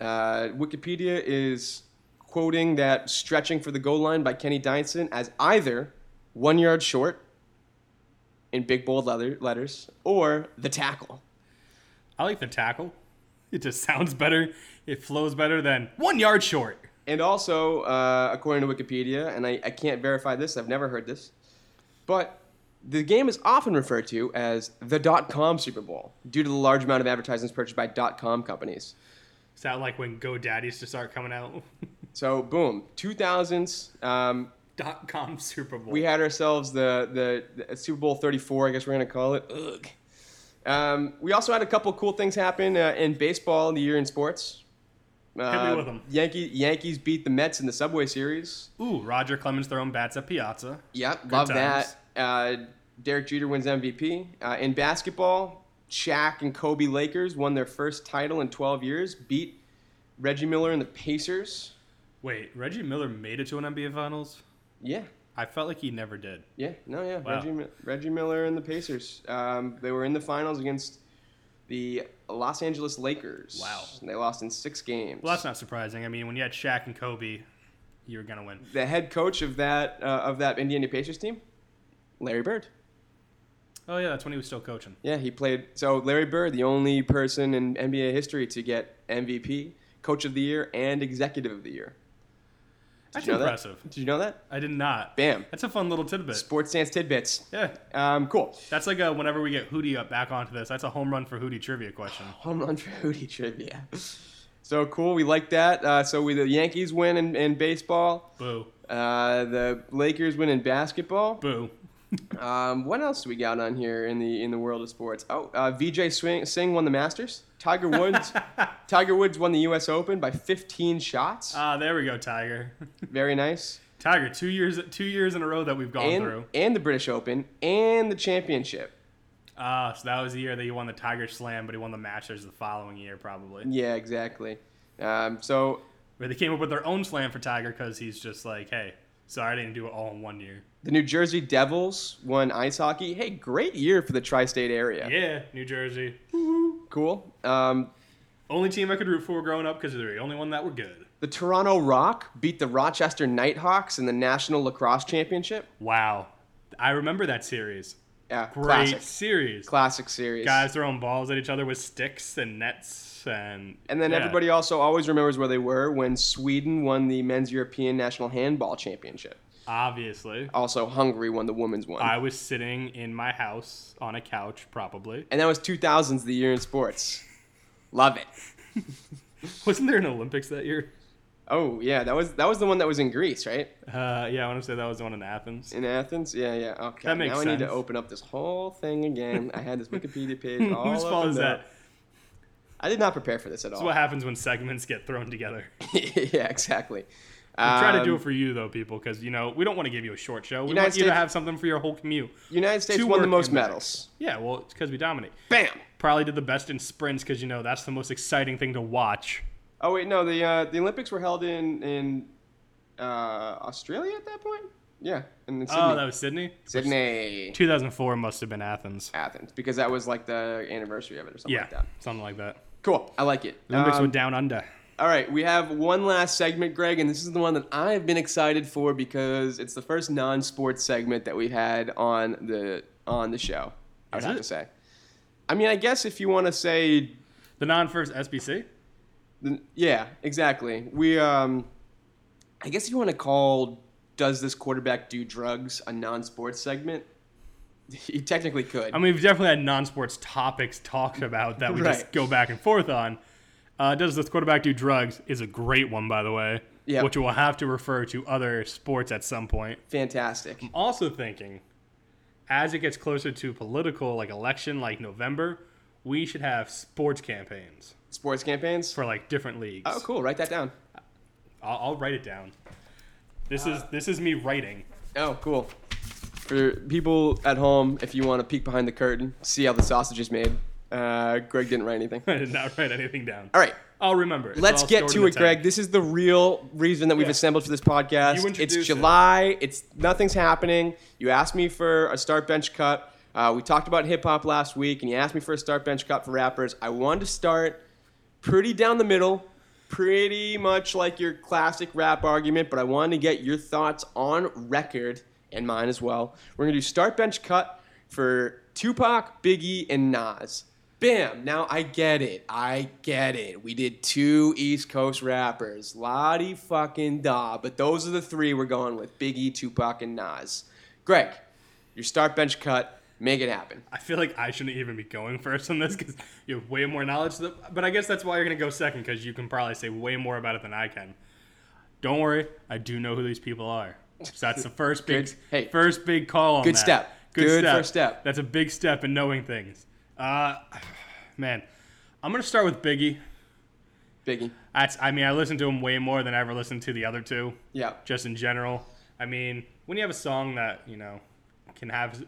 uh, Wikipedia is quoting that stretching for the goal line by Kenny Dyson as either one yard short in big bold leather, letters or the tackle. I like the tackle. It just sounds better. It flows better than one yard short. And also, uh, according to Wikipedia, and I, I can't verify this, I've never heard this, but the game is often referred to as the dot com Super Bowl due to the large amount of advertisements purchased by dot com companies. Sound like when GoDaddy used to start coming out. (laughs) So boom, 2000s. Um, Dot com Super Bowl. we had ourselves the, the the Super Bowl 34, I guess we're gonna call it. Ugh. Um, we also had a couple cool things happen uh, in baseball in the year in sports. Uh, with 'em. Yankee, Yankees beat the Mets in the Subway Series. Ooh, Roger Clemens throwing bats at Piazza. Yep, love times. that. Uh, Derek Jeter wins MVP. Uh, in basketball, Shaq and Kobe Lakers won their first title in 12 years, beat Reggie Miller and the Pacers. Wait, Reggie Miller made it to an NBA Finals? Yeah, I felt like he never did. yeah, no, yeah. Wow. Reggie, Reggie Miller and the Pacers. Um, they were in the finals against the Los Angeles Lakers. Wow. And they lost in six games. Well, that's not surprising. I mean, when you had Shaq and Kobe, you were gonna win. the head coach of that uh, of that Indiana Pacers team, Larry Bird. Oh yeah, that's when he was still coaching. Yeah, he played. So Larry Bird, the only person in NBA history to get MVP, Coach of the Year, and Executive of the Year. Did That's you know that? impressive. Did you know that? I did not. Bam. That's a fun little tidbit. Sports Stance tidbits. Yeah, Um, cool. that's like a, whenever we get Hootie up back onto this, that's a home run for Hootie trivia question. (sighs) Home run for Hootie trivia. So cool. We like that. Uh, so we the Yankees win in, in baseball. Boo, Uh, the Lakers win in basketball. boo. Um, what else do we got on here in the in the world of sports? Oh, uh, Vijay Swing, Singh won the Masters. Tiger Woods, (laughs) Tiger Woods won the U.S. Open by 15 shots. Ah, there we go, Tiger. (laughs) Very nice. Tiger, two years two years in a row that we've gone and through. and the British Open and the championship. Ah, so that was the year that he won the Tiger Slam, but he won the Masters the following year, probably. Yeah, exactly. Um, so Where they came up with their own slam for Tiger because he's just like, hey, sorry I didn't do it all in one year. the New Jersey Devils won ice hockey. Hey, great year for the tri-state area. Yeah, New Jersey. Cool. Um, Only team I could root for growing up because they're the only one that were good. the Toronto Rock beat the Rochester Knighthawks in the National Lacrosse Championship. Wow. I remember that series. Yeah, Great classic, series. classic series. Guys throwing balls at each other with sticks and nets and And then yeah. everybody also always remembers where they were when Sweden won the men's European National Handball Championship. obviously Also, Hungary won the women's one. I was sitting in my house on a couch probably. and that was 2000s, the year in sports. Love it. (laughs) Wasn't there an Olympics that year? Oh yeah, that was that was the one that was in Greece, right? Uh, yeah, I want to say that was the one in Athens. In Athens. Yeah, yeah. Okay. That makes now I need to open up this whole thing again. I had this Wikipedia page (laughs) all Whose fault is that? up. I did not prepare for this at all. That's what happens when segments get thrown together. (laughs) yeah, exactly. We try to do Um, it for you though, people, because you know we don't want to give you a short show. We United want you to have something for your whole commute. United States won the most medals. Yeah, well, it's because we dominate. Bam. Probably did the best in sprints because you know that's the most exciting thing to watch. Oh wait, no. The uh, the Olympics were held in in uh, Australia at that point. Yeah, and in Sydney. Oh, that was Sydney. Sydney, 2004 must have been Athens. Athens, because that was like the anniversary of it or something Yeah, like that. something like that. Cool. I like it. Olympics Um, went down under. All right, we have one last segment, Greg, and this is the one that I've been excited for because it's the first non-sports segment that we've had on the on the show. I would have to say. I mean, I guess if you want to say, The non-first SBC. The, yeah, exactly. We, um, I guess if you want to call "Does this quarterback do drugs?" a non-sports segment, (laughs) you technically could. I mean, we've definitely had non-sports topics talked about that we just go back and forth on. Uh, Does this quarterback do drugs? Is a great one, by the way. Yeah. Which we'll have to refer to other sports at some point. Fantastic. I'm also thinking, as it gets closer to political, like election, like November, we should have sports campaigns Sports campaigns. for like different leagues. Oh, cool. Write that down. I'll, I'll write it down. This is this is me writing. Oh, cool. For people at home, if you want to peek behind the curtain, see how the sausage is made. Uh, Greg didn't write anything. (laughs) I did not write anything down. All right, I'll remember. It's let's get to it, Greg. This is the real reason that we've Yeah. assembled for this podcast. It's introduce it. July. It's nothing's happening. You asked me for a start bench cut. Uh, we talked about hip hop last week, and you asked me for a start bench cut for rappers. I wanted to start pretty down the middle, pretty much like your classic rap argument, but I wanted to get your thoughts on record and mine as well. We're gonna do start bench cut for Tupac, Biggie, and Nas. Bam! Now I get it. I get it. We did two East Coast rappers, Lottie fucking da, but those are the three we're going with: Biggie, Tupac, and Nas. Greg, your start bench cut. Make it happen. I feel like I shouldn't even be going first on this because you have way more knowledge. But I guess that's why you're gonna go second because you can probably say way more about it than I can. Don't worry, I do know who these people are. So that's the first (laughs) big, Good. Hey. first big call on Good that. step. Good first step. That's a big step in knowing things. Uh, man, I'm gonna start with Biggie. Biggie. That's, I mean, I listen to him way more than I ever listened to the other two. Yeah. just in general. I mean, when you have a song that you know can have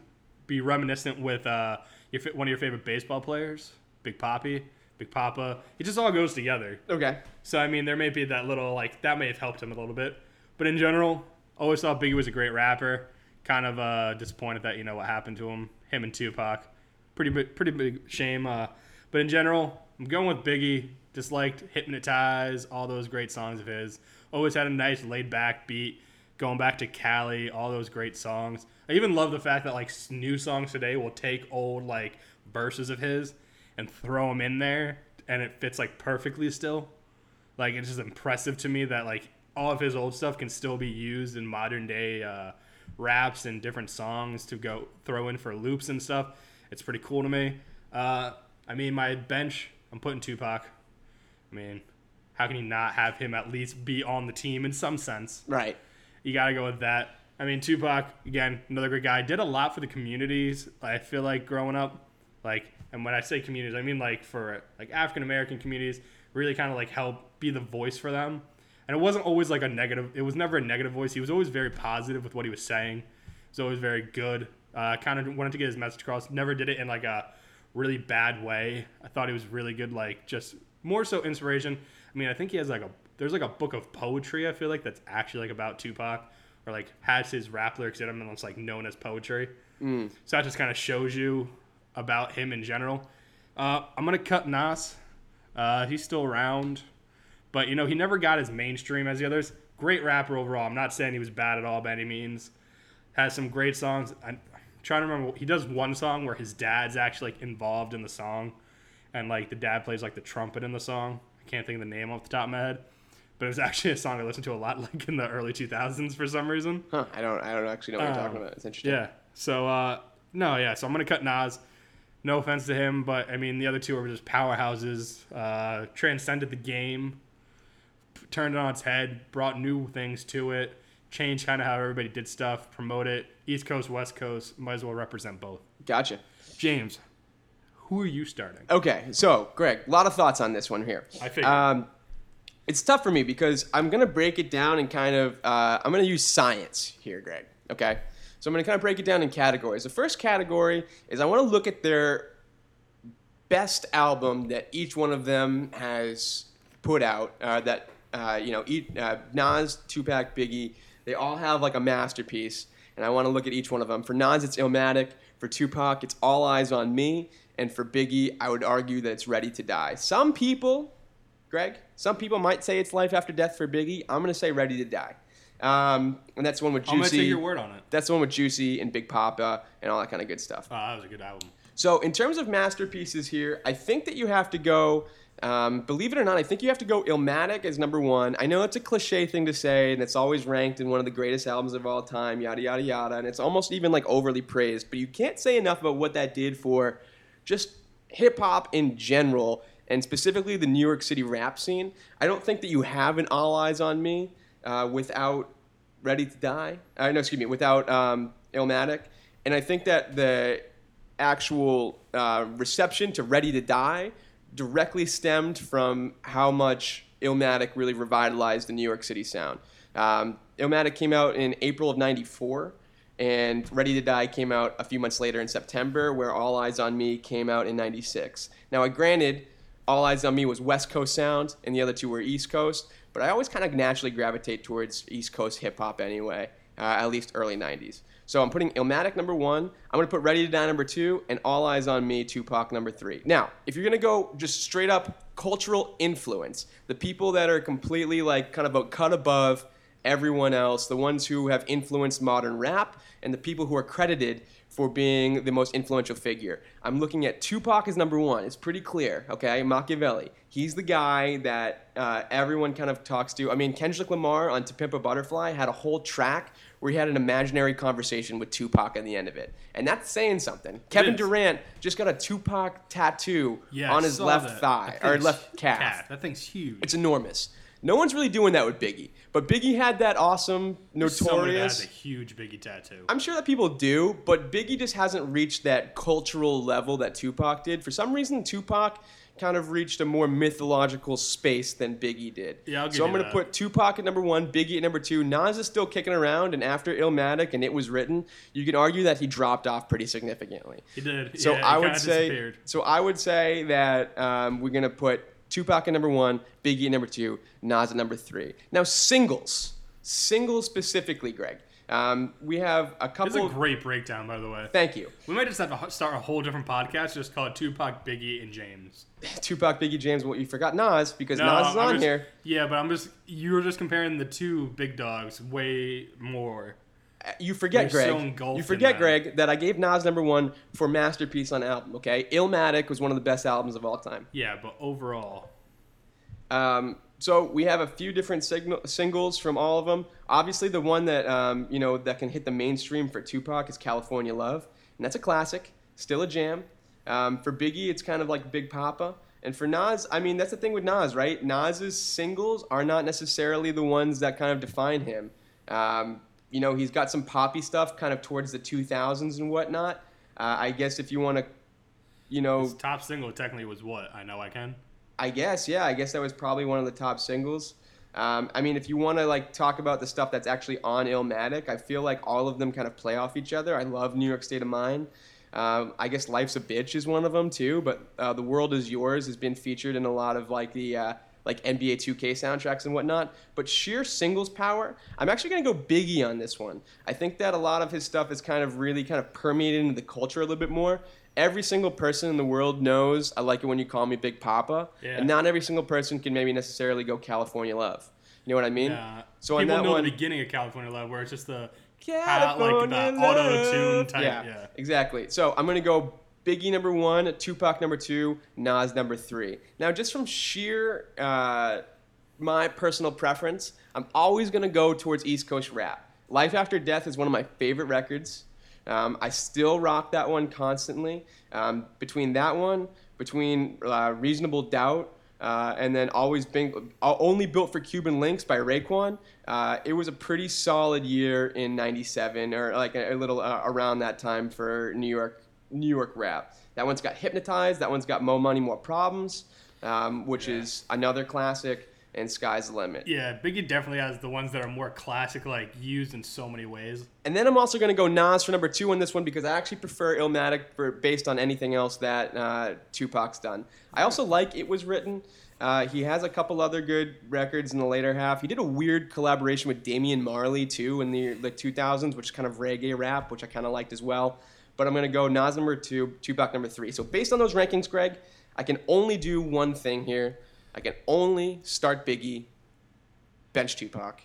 be reminiscent with uh, your, one of your favorite baseball players, Big Papi, Big Poppa, it just all goes together. Okay. So I mean, there may be that little like that may have helped him a little bit, but in general, always thought Biggie was a great rapper. Kind of uh, disappointed that you know what happened to him, him and Tupac. Pretty big, pretty big shame. Uh, but in general, I'm going with Biggie. Disliked liked Hypnotize, all those great songs of his. Always had a nice laid back beat. Going back to Cali, all those great songs. I even love the fact that like new songs today will take old like verses of his and throw them in there, and it fits like perfectly still. Like it's just impressive to me that like all of his old stuff can still be used in modern day uh, raps and different songs to go throw in for loops and stuff. It's pretty cool to me. Uh, I mean, my bench, I'm putting Tupac. I mean, how can you not have him at least be on the team in some sense? Right. You got to go with that. I mean, Tupac again, another great guy. Did a lot for the communities. I feel like growing up, like, and when I say communities, I mean like for like African American communities. Really kind of like help be the voice for them. and it wasn't always like a negative. It was never a negative voice. He was always very positive with what he was saying. He was always very good. Uh, kind of wanted to get his message across. Never did it in like a really bad way. I thought he was really good. Like just more so inspiration. I mean, I think he has like a there's like a book of poetry. I feel like that's actually like about Tupac or like has his rap lyrics in them and it's like known as poetry. Mm. So that just kind of shows you about him in general. Uh, I'm gonna cut Nas. Uh, he's still around, but you know he never got as mainstream as the others. Great rapper overall. I'm not saying he was bad at all by any means. Has some great songs. I'm trying to remember. He does one song where his dad's actually like involved in the song, and like the dad plays like the trumpet in the song. I can't think of the name off the top of my head, but it was actually a song I listened to a lot, (laughs) like in the early 2000s for some reason. Huh, I don't I don't actually know what you're Um, talking about. It's interesting. Yeah. So uh, no, yeah. So I'm gonna cut Nas. No offense to him, but I mean the other two were just powerhouses. Uh, transcended the game, turned it on its head, brought new things to it, changed kind of how everybody did stuff, promote it. East Coast, West Coast, might as well represent both. Gotcha. James, who are you starting? Okay, so Greg, a lot of thoughts on this one here. I figured. Um, it's tough for me because I'm gonna break it down and kind of uh, I'm gonna use science here, Greg. Okay, so I'm gonna kind of break it down in categories. The first category is I want to look at their best album that each one of them has put out. Uh, that uh, you know, eat, uh, Nas, Tupac, Biggie, they all have like a masterpiece, and I want to look at each one of them. For Nas, it's Illmatic. For Tupac, it's All Eyez on Me, and for Biggie, I would argue that it's Ready to Die. Some people, Greg, some people might say it's Life After Death for Biggie. I'm gonna say Ready to Die. Um, and that's the one with Juicy. I'm gonna take your word on it. That's the one with Juicy and Big Poppa and all that kind of good stuff. Oh, that was a good album. So in terms of masterpieces here, I think that you have to go. Um, believe it or not, I think you have to go Illmatic as number one. I know it's a cliche thing to say, and it's always ranked in one of the greatest albums of all time, yada yada yada, and it's almost even like overly praised. But you can't say enough about what that did for just hip hop in general, and specifically the New York City rap scene. I don't think that you have an All Eyez on Me uh, without Ready to Die. Uh, no, excuse me, without um, Illmatic. And I think that the actual uh, reception to Ready to Die directly stemmed from how much Illmatic really revitalized the New York City sound. Um, Illmatic came out in April of 94, and Ready to Die came out a few months later in September, where All Eyez on Me came out in 96. Now, I granted, All Eyez on Me was West Coast sound, and the other two were East Coast, but I always kind of naturally gravitate towards East Coast hip hop anyway, uh, at least early 90s. So I'm putting Illmatic number one. I'm going to put Ready to Die number two, and All Eyez on Me, Tupac number three. Now, if you're going to go just straight up cultural influence, the people that are completely like kind of a cut above everyone else, the ones who have influenced modern rap, and the people who are credited for being the most influential figure. I'm looking at Tupac as number one. It's pretty clear, okay? Machiavelli. He's the guy that uh, everyone kind of talks to. I mean, Kendrick Lamar on To Pimp a Butterfly had a whole track where he had an imaginary conversation with Tupac at the end of it. And that's saying something. Kevin. Durant just got a Tupac tattoo Yeah, on I his left that. thigh, That or left calf. That thing's huge. It's enormous. No one's really doing that with Biggie. But Biggie had that awesome, Somebody notorious. has a huge Biggie tattoo. I'm sure that people do, but Biggie just hasn't reached that cultural level that Tupac did. For some reason, Tupac kind of reached a more mythological space than Biggie did. Yeah, I'll give so I'm gonna put Tupac at number one, Biggie at number two. Nas is still kicking around, and after Illmatic and It Was Written, you can argue that he dropped off pretty significantly. He did. So yeah, I would say, so I would say that um, we're gonna put Tupac at number one, Biggie at number two, Nas at number three. Now singles, singles specifically, Greg. Um, we have a couple. It's a great breakdown, by the way. thank you, We might just have to start a whole different podcast, just call it Tupac, Biggie, and James. (laughs) Tupac, Biggie, James. What you forgot, Nas, because No, Nas is I'm on just- here. Yeah, but I'm just you were just comparing the two big dogs way more. You forget, You're Greg. engulfed You forget, that. Greg, that I gave Nas number one for masterpiece on album. Okay, Illmatic was one of the best albums of all time. Yeah, but overall, Um, so we have a few different signal, singles from all of them. Obviously, the one that um, you know that can hit the mainstream for Tupac is "California Love," and that's a classic, still a jam. Um, for Biggie, it's kind of like Big Poppa, and for Nas, I mean that's the thing with Nas, right? Nas's singles are not necessarily the ones that kind of define him. Um, you know, he's got some poppy stuff kind of towards the 2000s and whatnot. Uh, I guess if you want to, you know, his top single technically was what? I know I can. I guess, yeah. I guess that was probably one of the top singles. Um, I mean, if you want to like talk about the stuff that's actually on Illmatic, I feel like all of them kind of play off each other. I love New York State of Mind. Um, I guess Life's a Bitch is one of them too, but uh, The World Is Yours has been featured in a lot of like the uh, like NBA 2K soundtracks and whatnot. But sheer singles power, I'm actually gonna go Biggie on this one. I think that a lot of his stuff is kind of really kind of permeated into the culture a little bit more. Every single person in the world knows I like it when you call me Big Poppa, Yeah. and not every single person can maybe necessarily go California Love. You know what I mean? Yeah. So on people that know one, the beginning of California Love, where it's just the California like the auto tune type. Yeah, Yeah. exactly. So I'm gonna go Biggie number one, Tupac number two, Nas number three. Now, just from sheer uh, my personal preference, I'm always gonna go towards East Coast rap. Life After Death is one of my favorite records. Um, I still rock that one constantly. Um, between that one, between uh, Reasonable Doubt, uh, and then always been uh, only built for Cuban Linx by Raekwon. Uh, it was a pretty solid year in '97, or like a, a little uh, around that time for New York New York rap. That one's got Hypnotized. That one's got Mo Money More Problems, um, which is another classic. And Sky's the Limit. Yeah, Biggie definitely has the ones that are more classic, like used in so many ways. And then I'm also going to go Nas for number two on this one because I actually prefer Illmatic for, based on anything else that uh, Tupac's done. I also like It Was Written. Uh, he has a couple other good records in the later half. He did a weird collaboration with Damian Marley too in the the 2000s, which is kind of reggae rap, which I kind of liked as well. But I'm going to go Nas number two, Tupac number three. So based on those rankings, Greg, I can only do one thing here. I can only start Biggie, bench Tupac,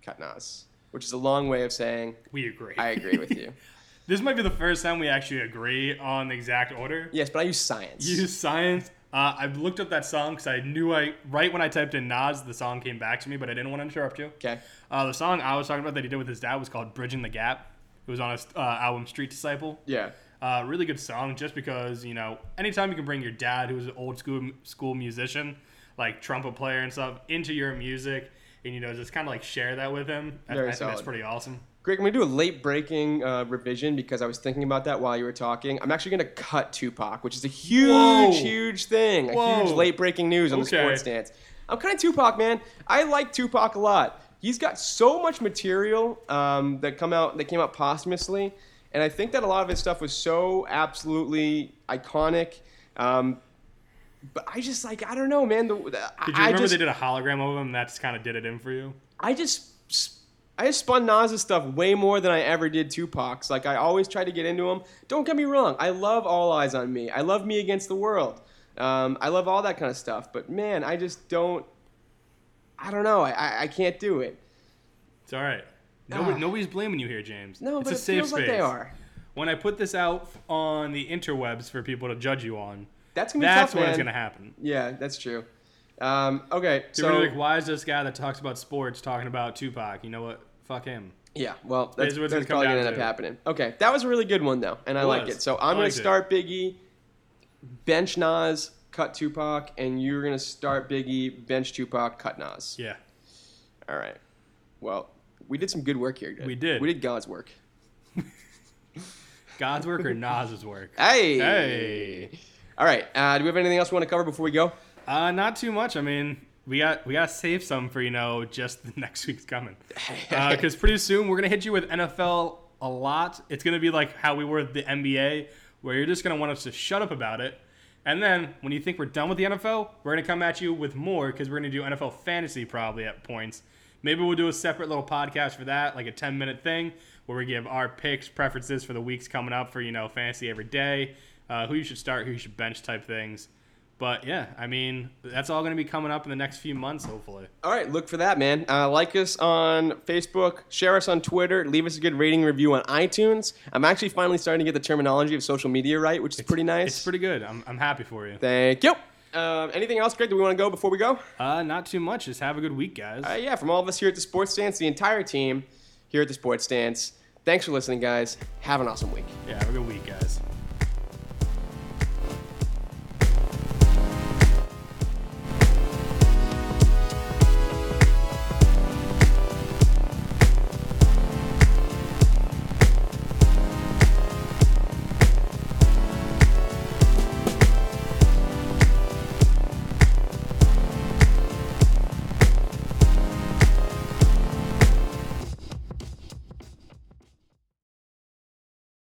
cut Nas, which is a long way of saying We agree. I agree with you. (laughs) this might be the first time we actually agree on the exact order. yes, but I use science. Use science. Uh, I looked up that song because I knew I right when I typed in Nas, the song came back to me, but I didn't want to interrupt you. okay. Uh, the song I was talking about that he did with his dad was called "Bridging the Gap." It was on his uh, album "Street Disciple." Yeah. Uh, really good song, just because you know, anytime you can bring your dad, who's an old school school musician, like trumpet player and stuff, into your music, and you know, just kind of like share that with him. I, I think that's pretty awesome. Greg, I'm gonna do a late breaking uh, revision because I was thinking about that while you were talking. I'm actually gonna cut Tupac, which is a huge, Whoa. huge thing. A huge late breaking news on the sports stance. I'm kind of Tupac, man. I like Tupac a lot. He's got so much material um, that come out that came out posthumously, and I think that a lot of his stuff was so absolutely iconic. Um, but I just like I don't know, man. The, the, Did you I remember just, they did a hologram of him? That's kind of did it in for you. I just I just spun Nas's stuff way more than I ever did Tupac's. Like I always try to get into him. Don't get me wrong. I love All Eyez on Me. I love Me Against the World. Um, I love all that kind of stuff. But man, I just don't. I don't know. I I, I can't do it. It's all right. Nobody, Ah. nobody's blaming you here, James. No, it's but a it safe feels space. like they are. When I put this out on the interwebs for people to judge you on, That's gonna be that's tough, when man. it's gonna happen. Yeah, that's true. Um, okay, So, so like, why is this guy that talks about sports talking about Tupac? You know what? Fuck him. Yeah, well, that's, is what that's gonna probably gonna end up happening. Okay, that was a really good one though, and I like it. So I I'm gonna liked it. start Biggie, bench Nas, cut Tupac, and you're gonna start Biggie, bench Tupac, cut Nas. Yeah. All right. Well, we did some good work here. Dude. We did. We did God's work. (laughs) God's work or Nas's work? Hey. Hey. All right. Uh, do we have anything else we want to cover before we go? Uh, not too much. I mean, we got we got to save some for you know just the (laughs) next week's coming. (laughs) Because pretty soon we're gonna hit you with NFL a lot. It's gonna be like how we were the NBA, where you're just gonna want us to shut up about it. And then when you think we're done with the NFL, we're gonna come at you with more because we're gonna do NFL fantasy probably at points. Maybe we'll do a separate little podcast for that, like a 10 minute thing where we give our picks, preferences for the weeks coming up for you know fantasy every day, uh, who you should start, who you should bench type things. But yeah, I mean, that's all going to be coming up in the next few months, hopefully. All right, look for that, man. Uh, like us on Facebook, share us on Twitter, leave us a good rating review on iTunes. I'm actually finally starting to get the terminology of social media right, which is pretty nice. It's pretty good. I'm, I'm happy for you. Thank you. Um, anything else, Greg? Do we want to go before we go? Uh, not too much. Just have a good week, guys. Uh, yeah, from all of us here at the Sports Stance, the entire team here at the Sports Stance. Thanks for listening, guys. Have an awesome week. yeah, have a good week, guys.